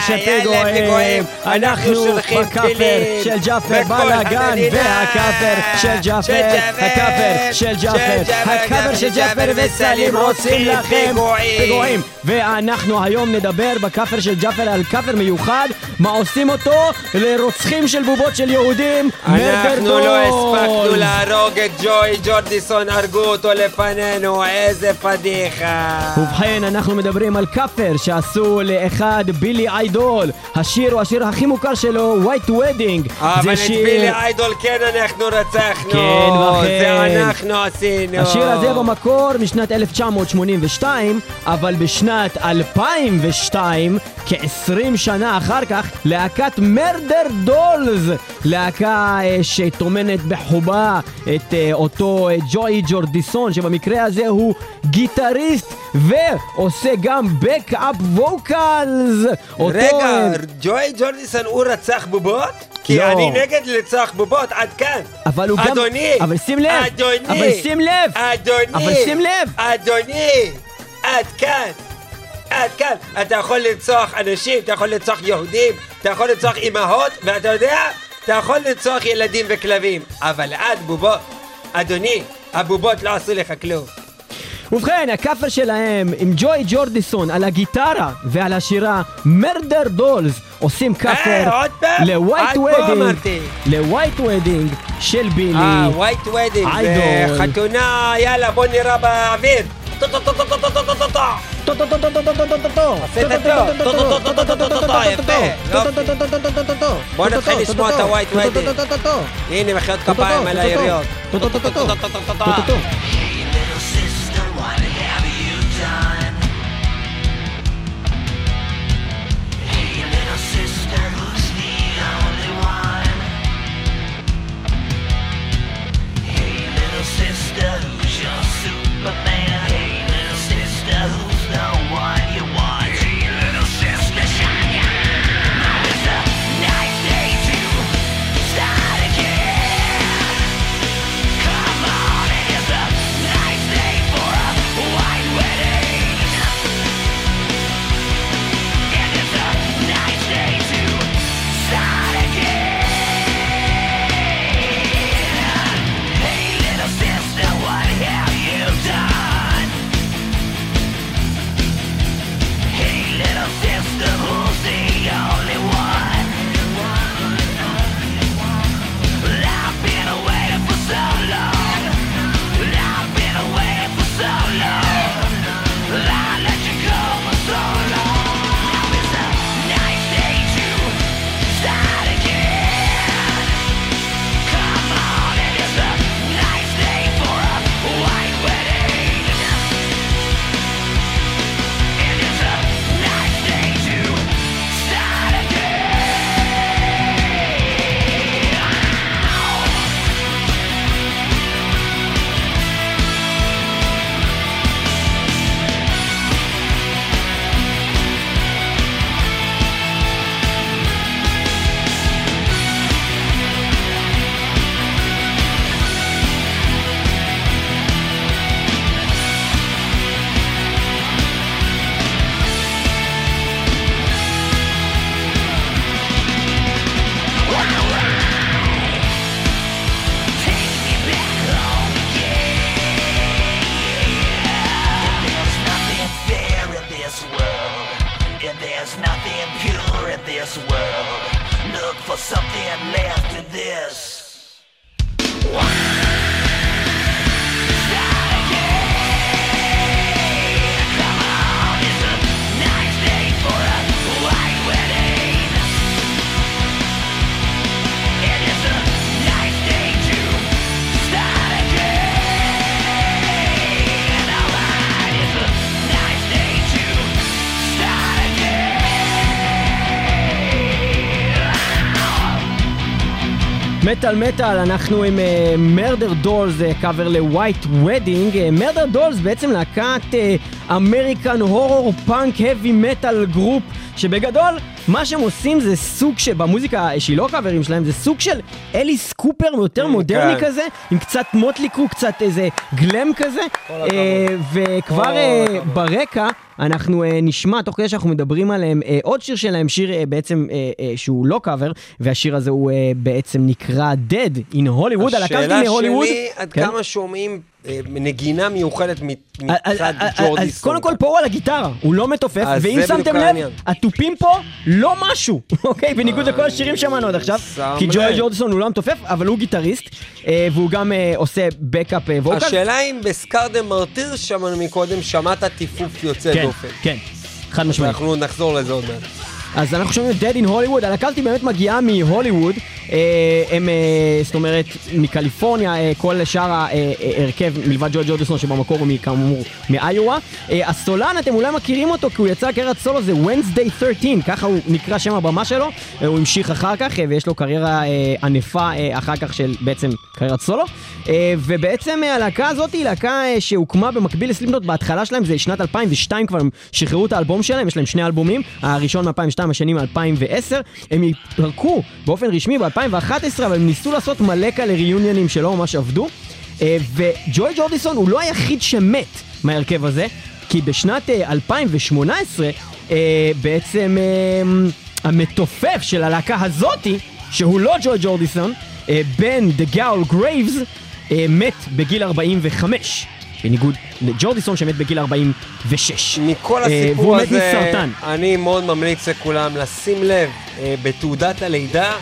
שפיגועים. פיגועים. אנחנו בקאבר של ג'אפר בלאגן. והקאבר של ג'אפר, הקאבר של ג'אפר, הקאבר של ג'אפר וסלים עושים לכם פיגועים. ואנחנו היום נדבר בקאבר של ג'אפר על קאבר מיוחד, מה עושים אותו לרוצחים של בובות של יהודים, אנחנו לא הספקנו. להרוג את ג'וי ג'ורדיסון, הרגו אותו לפנינו, איזה פדיחה. ובכן, אנחנו מדברים על כאפר שעשו לאחד בילי איידול. השיר הוא השיר הכי מוכר שלו, White Wedding. אבל את שיר- בילי איידול כן אנחנו רצחנו. כן, וכן. זה אנחנו עשינו. השיר הזה במקור משנת 1982, אבל בשנת 2002, כ-20 שנה אחר כך, להקת Murderdolls, להקה אה, שטומנת בחובה את אה, אותו אה, ג'וי ג'ורדיסון, שבמקרה הזה הוא גיטריסט ועושה גם backup vocals. רגע, ג'וי ג'ורדיסון הוא רצח בובות? כי לא. אני נגד לרצח בובות, עד כאן. אבל הוא גם... אדוני! אבל שים לב! אדוני! אבל שים לב! אדוני! אבל שים לב! אדוני! עד כאן! עד כאן! אתה יכול לרצוח אנשים, אתה יכול לרצוח יהודים, אתה יכול לרצוח אימהות, ואתה יודע, אתה יכול לרצוח ילדים וכלבים, אבל עד בובות. אדוני, הבובות לא עשו לך כלום. ובכן, הקאבר שלהם עם ג'וי ג'ורדיסון על הגיטרה ועל השירה Murderdolls עושים קאבר ל White Wedding, ל White Wedding של בילי. אה, White Wedding, זה חתונה, יאללה בוא נראה באוויר. בוא נתחיל לשמוע את ה White Wedding. הנה מחיאות כפיים על היריות. מטאל מטאל, אנחנו עם Murderdolls, קאבר ל-White Wedding. Murderdolls בעצם להקת American horror punk heavy metal group, שבגדול מה שהם עושים זה סוג של, במוזיקה שהיא לא קאברים שלהם, זה סוג של אליס קופר יותר מודרני כן. כזה, עם קצת מוטלי קרו, קצת איזה glam כזה. אה, וכבר אה. ברקע אנחנו אה, נשמע, תוך כדי שאנחנו מדברים עליהם, אה, עוד שיר שלהם, שיר אה, בעצם אה, אה, שהוא לא קאבר, והשיר הזה הוא אה, בעצם נקרא Dead in Hollywood, הלהקה הזאת השאלה מהוליווד. שלי, עד כן. כמה שומעים נגינה מיוחדת מצד ג'ורדי אז קודם כל פה הוא על הגיטרה, הוא לא מתופף, ואם שמתם לב. התופים פה לא משהו, אוקיי? בניגוד לכל השירים שמענו עד עכשיו, כי ג'וי. ג'ורדיסון הוא לא מתופף, אבל הוא גיטריסט, אה, והוא גם אה, עושה בקאפ ווקל. השאלה אם בסקארדה מרטיר שמענו מקודם, שמעת טיפוף יוצא כן, דופן. כן, חד משמעית. אנחנו נחזור לזה עוד מעט. אז אנחנו שומעים את Dead in Hollywood, הזאת באמת מגיעה מהוליווד, אה, הם, אה, זאת אומרת, מקליפורניה, אה, כל שאר ההרכב, מלבד ג'וי ג'ורדיסון שבמקור הוא כאמור מאיואה. אה, הסולן, אתם אולי מכירים אותו, כי הוא יצא קריירת סולו, זה Wednesday 13, ככה הוא נקרא שם הבמה שלו, הוא המשיך אחר כך, ויש לו קריירה ענפה אחר כך של בעצם קריירת סולו. ובעצם הלהקה הזאת היא להקה שהוקמה במקביל לסליפנוט, בהתחלה שלהם זה שנת 2002 כבר הם שחררו את האלבום שלהם, יש להם שני אלבומים, הראשון מ-2002, השני מ-2010. הם התפרקו באופן רשמי ב-2011, אבל הם ניסו לעשות מלא כאלה ריוניונים שלא ממש עבדו. אה, וג'וי ג'ורדיסון הוא לא היחיד שמת מההרכב הזה, כי בשנת אה, 2018 אה, בעצם אה, המתופף של הלהקה הזאתי, שהוא לא ג'וי ג'ורדיסון, Ben "The Ghoul" Graves, מת בגיל 45. בניגוד לג'ורדיסון שמת בגיל 46. מכל אה, הסיפור הזה, מסרטן. אני מאוד ממליץ לכולם לשים לב אה, בתעודת הלידה,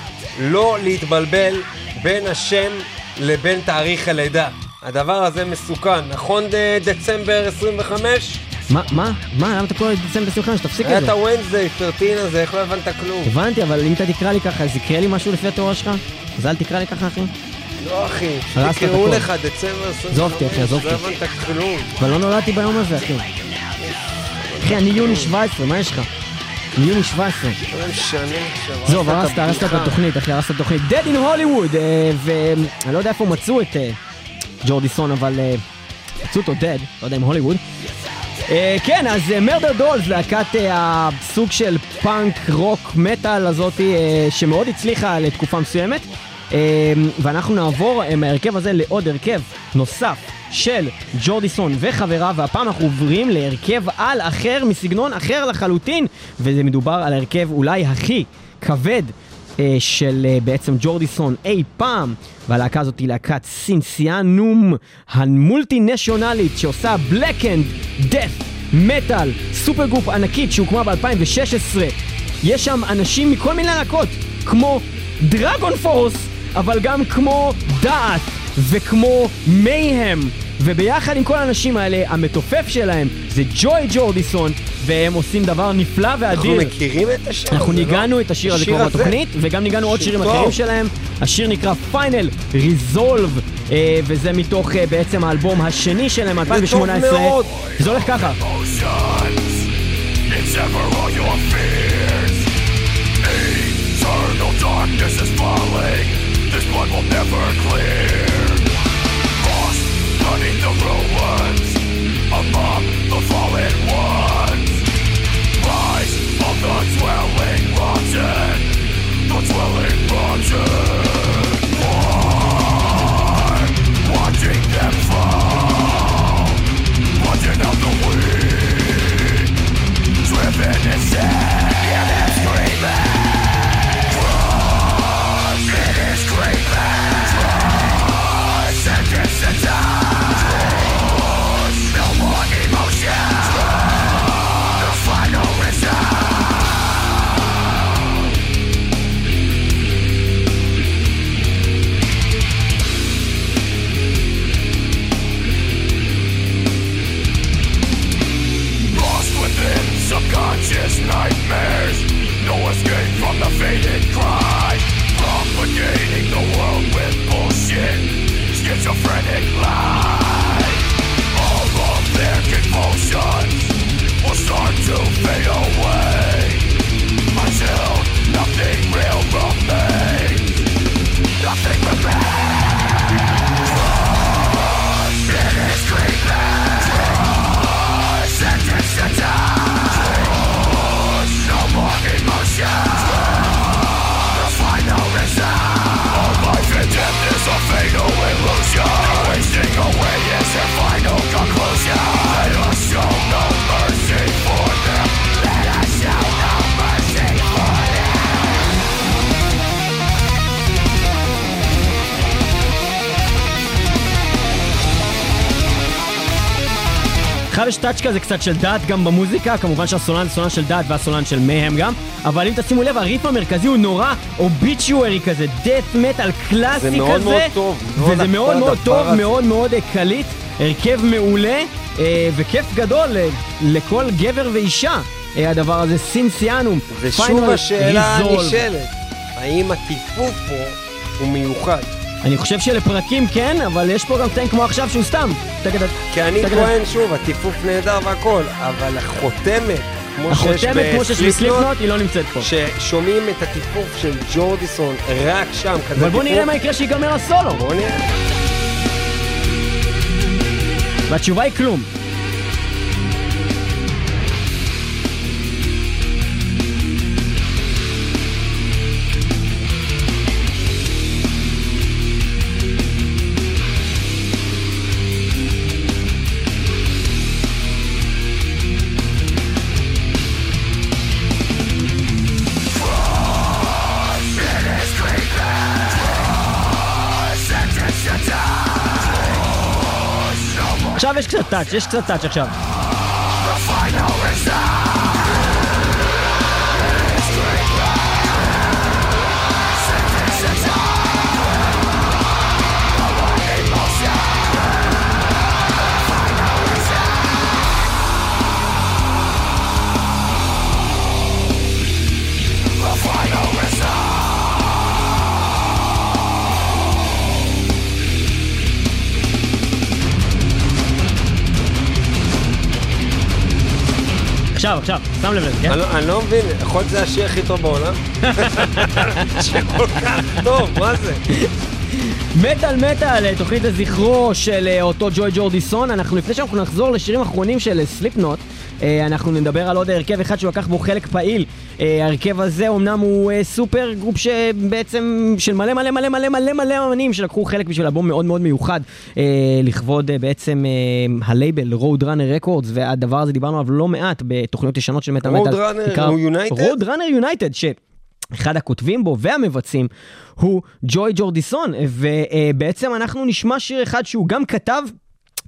לא להתבלבל בין השם לבין תאריך הלידה. הדבר הזה מסוכן, נכון ד- דצמבר 25? מה, מה, מה, למה אתה קורא לדצמבר 25? תפסיק היה את את זה. ה-Wednesday 13 הזה, איך לא הבנת כלום? הבנתי, אבל אם אתה תקרא לי ככה, אז יקרה לי משהו לפי התיאוריה שלך? אז אל תקרא לי ככה, אחי. לא אחי, תקראו. לך דצמבר 25, עזוב אותי, אחי, עזוב לא. הבנת כלום. אבל לא נולדתי ביום הזה, אחי. אחי, אני יוני 17, מה יש לך? אני יוני 17. לא משנה עכשיו. עזוב, הרסת, הרסת את. התוכנית, אחי, הרסת את התוכנית. Dead in Hollywood, אה, ואני לא יודע איפה מצאו את אה, ג'ורדיסון, אבל אה, מצאו אותו dead, לא יודע אם הוליווד. כן, אז מרדר דולס, להקת הסוג של פאנק, רוק, מטאל הזאתי, שמאוד הצליחה לתקופה מסוימת. אה, ואנחנו נעבור מההרכב הזה לעוד הרכב נוסף של ג'ורדיסון וחבריו, והפעם אנחנו עוברים להרכב על אחר מסגנון אחר לחלוטין, וזה מדובר על ההרכב אולי הכי כבד אה, של אה, בעצם ג'ורדיסון אי פעם, והלהקה הזאת היא להקת Sinsaenum המולטי נשיונלית שעושה black and death metal, super group ענקית שהוקמה ב-2016. יש שם אנשים מכל מיני להקות, כמו דרגון פורס, אבל גם כמו דעת וכמו מייהם. וביחד עם כל האנשים האלה, המתופף שלהם זה ג'וי ג'ורדיסון, והם עושים דבר נפלא אנחנו ואדיר. מכירים את השיר הזה, אנחנו לא? ניגענו את השיר הזה כבר? בתוכנית, וגם ניגענו עוד שיר שירים טוב. אחרים שלהם. השיר נקרא פיינל ריזולב, וזה מתוך אה, בעצם האלבום השני שלהם, 2018. מאוד. זה הולך ככה. Eternal darkness is falling blood will never clear. Frost beneath the ruins Among the fallen ones. Rise of the dwelling rotten The dwelling rotten War Watching them fall. Watching out the weak Driven insane nightmares. No escape from the faded cry away is your עכשיו יש טאץ' כזה קצת של דעת גם במוזיקה, כמובן שהסולן זה סולן של דעת והסולן של מהם גם, אבל אם תשימו לב, הריף המרכזי הוא נורא אוביצ'וארי כזה, death metal קלאסי זה כזה. מאוד מאוד טוב, מאוד וזה מאוד מאוד טוב. מאוד מאוד קליט, הרכב מעולה, אה, וכיף גדול אה, לכל גבר ואישה. אה, הדבר הזה, סינסיאנום, ושוב השאלה. הנשאלת, האם הטיפוף פה הוא מיוחד? אני חושב שלפרקים כן, אבל יש פה גם קטעים כמו עכשיו שהוא סתם. כי אני טוען שוב, הטיפוף נהדר והכל, אבל החותמת, כמו שיש בסליפנוט, היא לא נמצאת פה. ששומעים את הטיפוף של ג'ורדיסון רק שם, כזה אבל בוא טיפוף. נראה מה יקרה שיגמר הסולו. בוא נראה. והתשובה היא כלום. טאץ', יש קצת טאץ' עכשיו. עכשיו, עכשיו, שם לב לזה, כן? אני לא- אני לא מבין, יכול להיות שזה השיר הכי טוב בעולם? שכל כך טוב, מה זה? מטאל מטאל, אה, תוכנית לזכרו של אה, אותו ג'וי ג'ורדיסון. אנחנו לפני שאנחנו נחזור לשירים האחרונים של Slipknot, אנחנו נדבר על עוד הרכב אחד שהוא לקח בו חלק פעיל. אה, ההרכב הזה אומנם הוא אה, super group שבעצם של מלא מלא מלא מלא מלא מלא אמנים שלקחו חלק בשביל אלבום מאוד מאוד מיוחד אה, לכבוד אה, בעצם אה, הלייבל Roadrunner Records והדבר הזה דיברנו עליו לא מעט בתוכניות ישנות של מטאל מטאל. Roadrunner בעיקר- הוא United? Roadrunner United, ש... אחד הכותבים בו והמבצעים הוא ג'וי ג'ורדיסון, ובעצם אנחנו נשמע שיר אחד שהוא גם כתב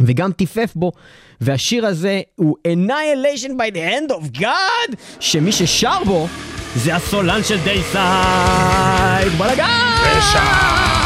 וגם טיפף בו, והשיר הזה הוא Annihilation by the hand of God, שמי ששר בו זה הסולן של דייסייד, בלאגן! ועוד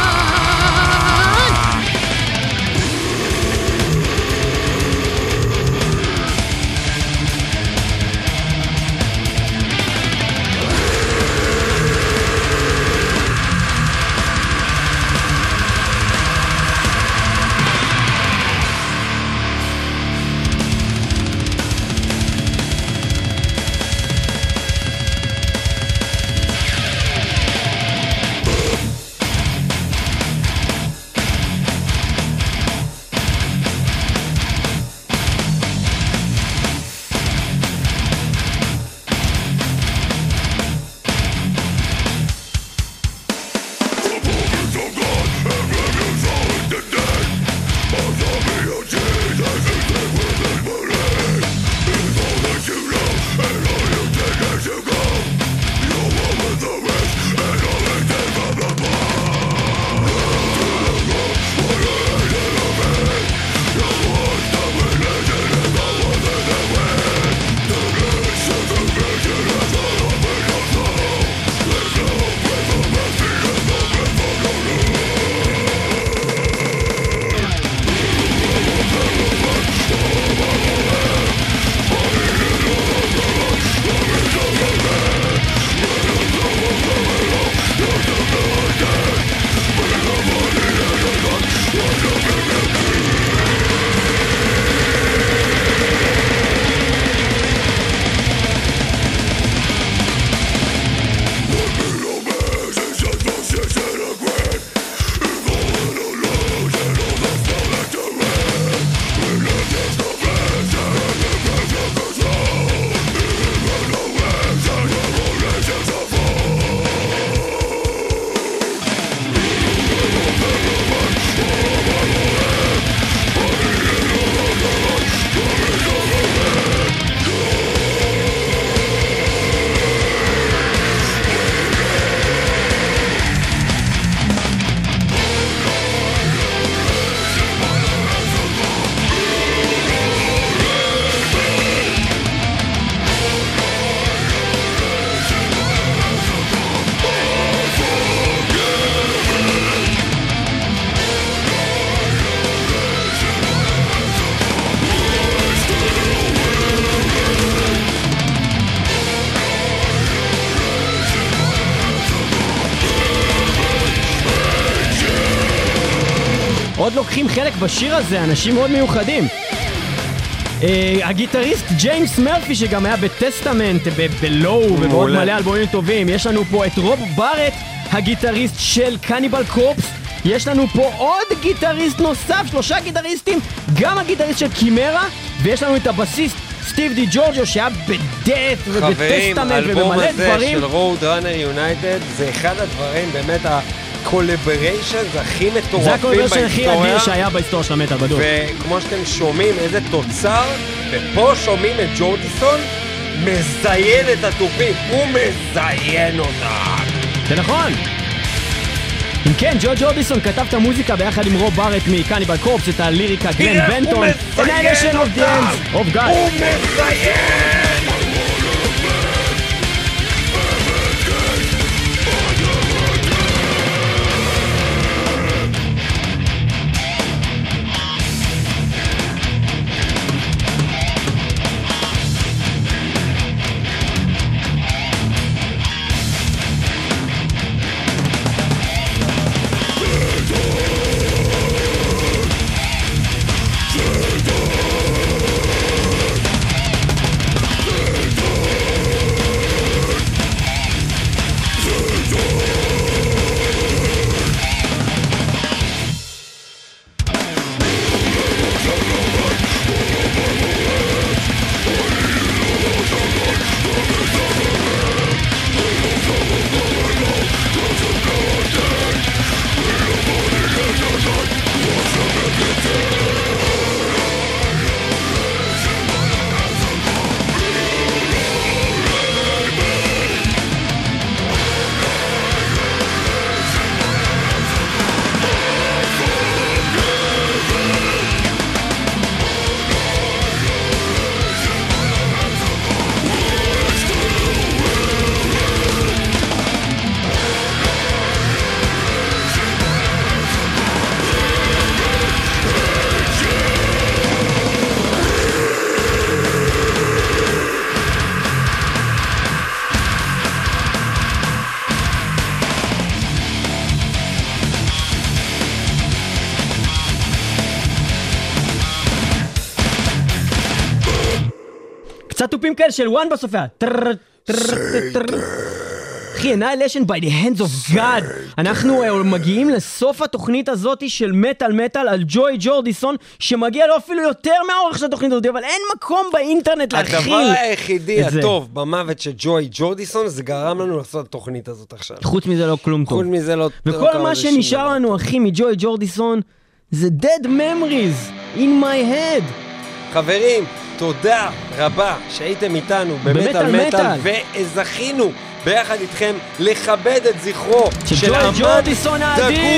חלק בשיר הזה אנשים מאוד מיוחדים. אה, הגיטריסט ג'יימס מרפי שגם היה ב Testament, בלואו ובעוד. מלא אלבומים טובים. יש לנו פה את רוב בארט, הגיטריסט של Cannibal Corpse. יש לנו פה עוד גיטריסט נוסף, שלושה גיטריסטים, גם הגיטריסט של Chimaira, ויש לנו את הבסיסט סטיב די ג'ורג'ו שהיה ב Death חברים, וב Testament האלבום ובמלא הזה דברים. של Roadrunner United זה אחד הדברים, באמת ה collaborations הכי מטורפים זה ה collaboration הכי. אדיר שהיה בהיסטוריה של המטאל בדוק. וכמו שאתם שומעים, איזה תוצר, ופה שומעים את ג'ורדיסון מזיין את התופים, הוא מזיין אותם. זה נכון. אם כן, ג'ואי ג'ורדיסון כתב את המוזיקה ביחד עם רוב בארט מ Cannibal Corpse, את הליריקה גלן תראה, הוא בנטון, מזיין אותם. הוא מזיין! כאלה של וואן טרר. אחי, Annihilation by the hands of God. אנחנו אה, מגיעים לסוף התוכנית הזאת של מטאל מטאל על ג'וי ג'ורדיסון, שמגיע לו אפילו יותר מהאורך של התוכנית הזאת, אבל אין מקום באינטרנט להכיל. הדבר היחידי. הטוב במוות של ג'וי ג'ורדיסון זה גרם לנו לעשות את התוכנית הזאת עכשיו. חוץ מזה לא כלום טוב. חוץ מזה לא... וכל מה שנשאר. לנו, אחי, מג'וי ג'ורדיסון, זה dead memories in my head. חברים, תודה רבה שהייתם איתנו במטאל מטאל. וזכינו ביחד איתכם לכבד את זכרו של של אמן.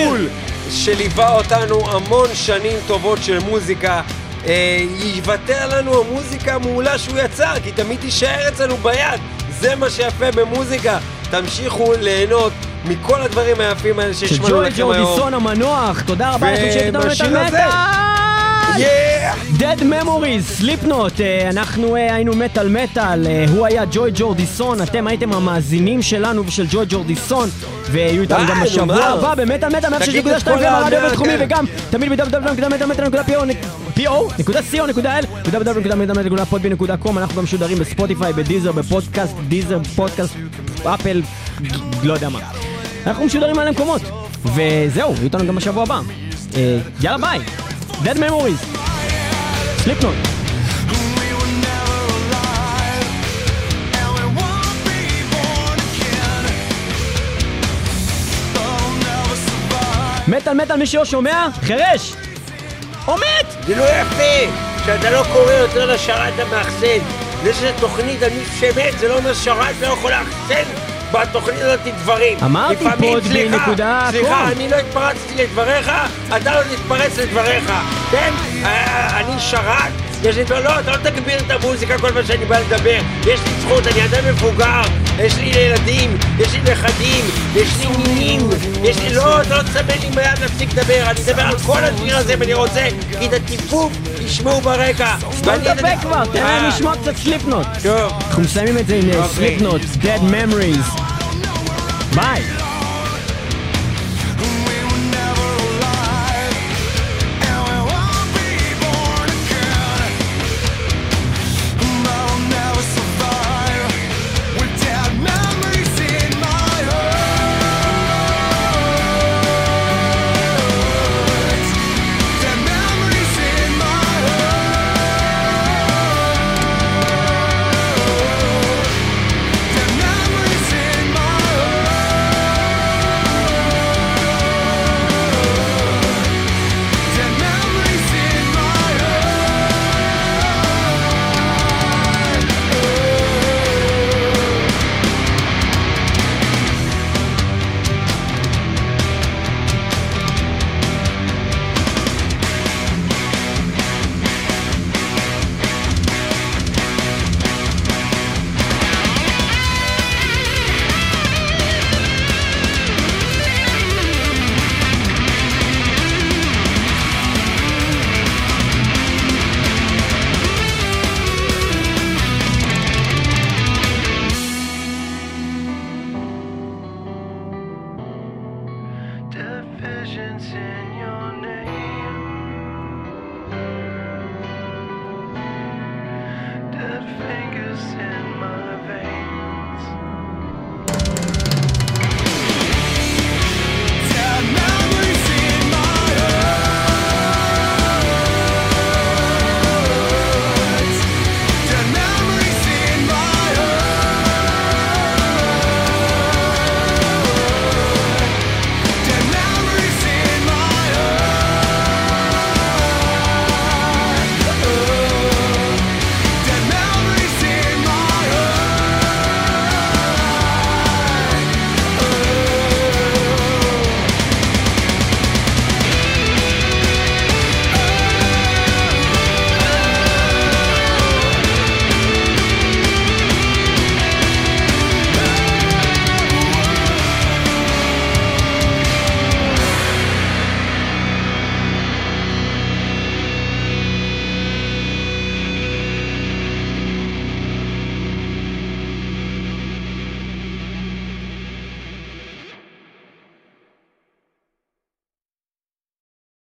דגול, שליווה אותנו המון שנים טובות של מוזיקה. אה, יוותר לנו המוזיקה המעולה שהוא יצר, כי תמיד תישאר אצלנו ביד. זה מה שיפה במוזיקה. תמשיכו ליהנות מכל הדברים היפים האלה של שהשמענו לכם היום. ג'ורדיסון המנוח, תודה רבה לכם שהייתם איתנו ובשיר מטאל! Dead Memories, סליפנוט, אנחנו אה, היינו מטאל מטאל, אה, הוא היה ג'וי ג'ורדיסון, אתם הייתם המאזינים שלנו ושל ג'וי ג'ורדיסון, ויהיו איתנו גם בשבוע? הבא במטאל מטאל תגיד את 106.2 כל הרדיו הבינתחומי כן. וגם תמיד www.co.il www.podbean.com אנחנו גם משודרים בספוטיפיי, בדיזר, בפודקאסט, דיזר, פודקאסט, אפל, לא יודע מה. אנחנו משודרים על המקומות, וזהו, יהיו איתנו גם בשבוע הבא. אה, יאללה ביי, Dead Memories, סליפנוט. מטאל מטאל מי שלא שומע, חירש! או מת! זה לא יפה שאתה לא קורא יותר לשרת המאחסן. זה שזה תוכנית על מישהו שמת, זה לא אומר שרת לא יכול לאחסן בתוכנית הזאת דברים. אמרתי podbean סליחה, נקודה סליחה, com. אני לא התפרצתי לדבריך, אתה לא תתפרץ לדבריך. כן? אה, אני שרת? יש לי... לא, אתה לא תגביר את המוזיקה כל פעם שאני בא לדבר. יש לי זכות, אני אדם מבוגר, יש לי ילדים, יש לי נכדים, יש לי נינים, יש לי... לא, אתה לא תסמן לי ביד להפסיק לדבר, אני אדבר על כל השיר הזה ואני רוצה, כי את הטיפוף ישמעו ברקע. בוא נדבר כבר, תן להם אה, לשמוע קצת סליפנוט. טוב. אנחנו מסיימים את זה עם אוקיי. סליפנוט, Dead Memories. ביי.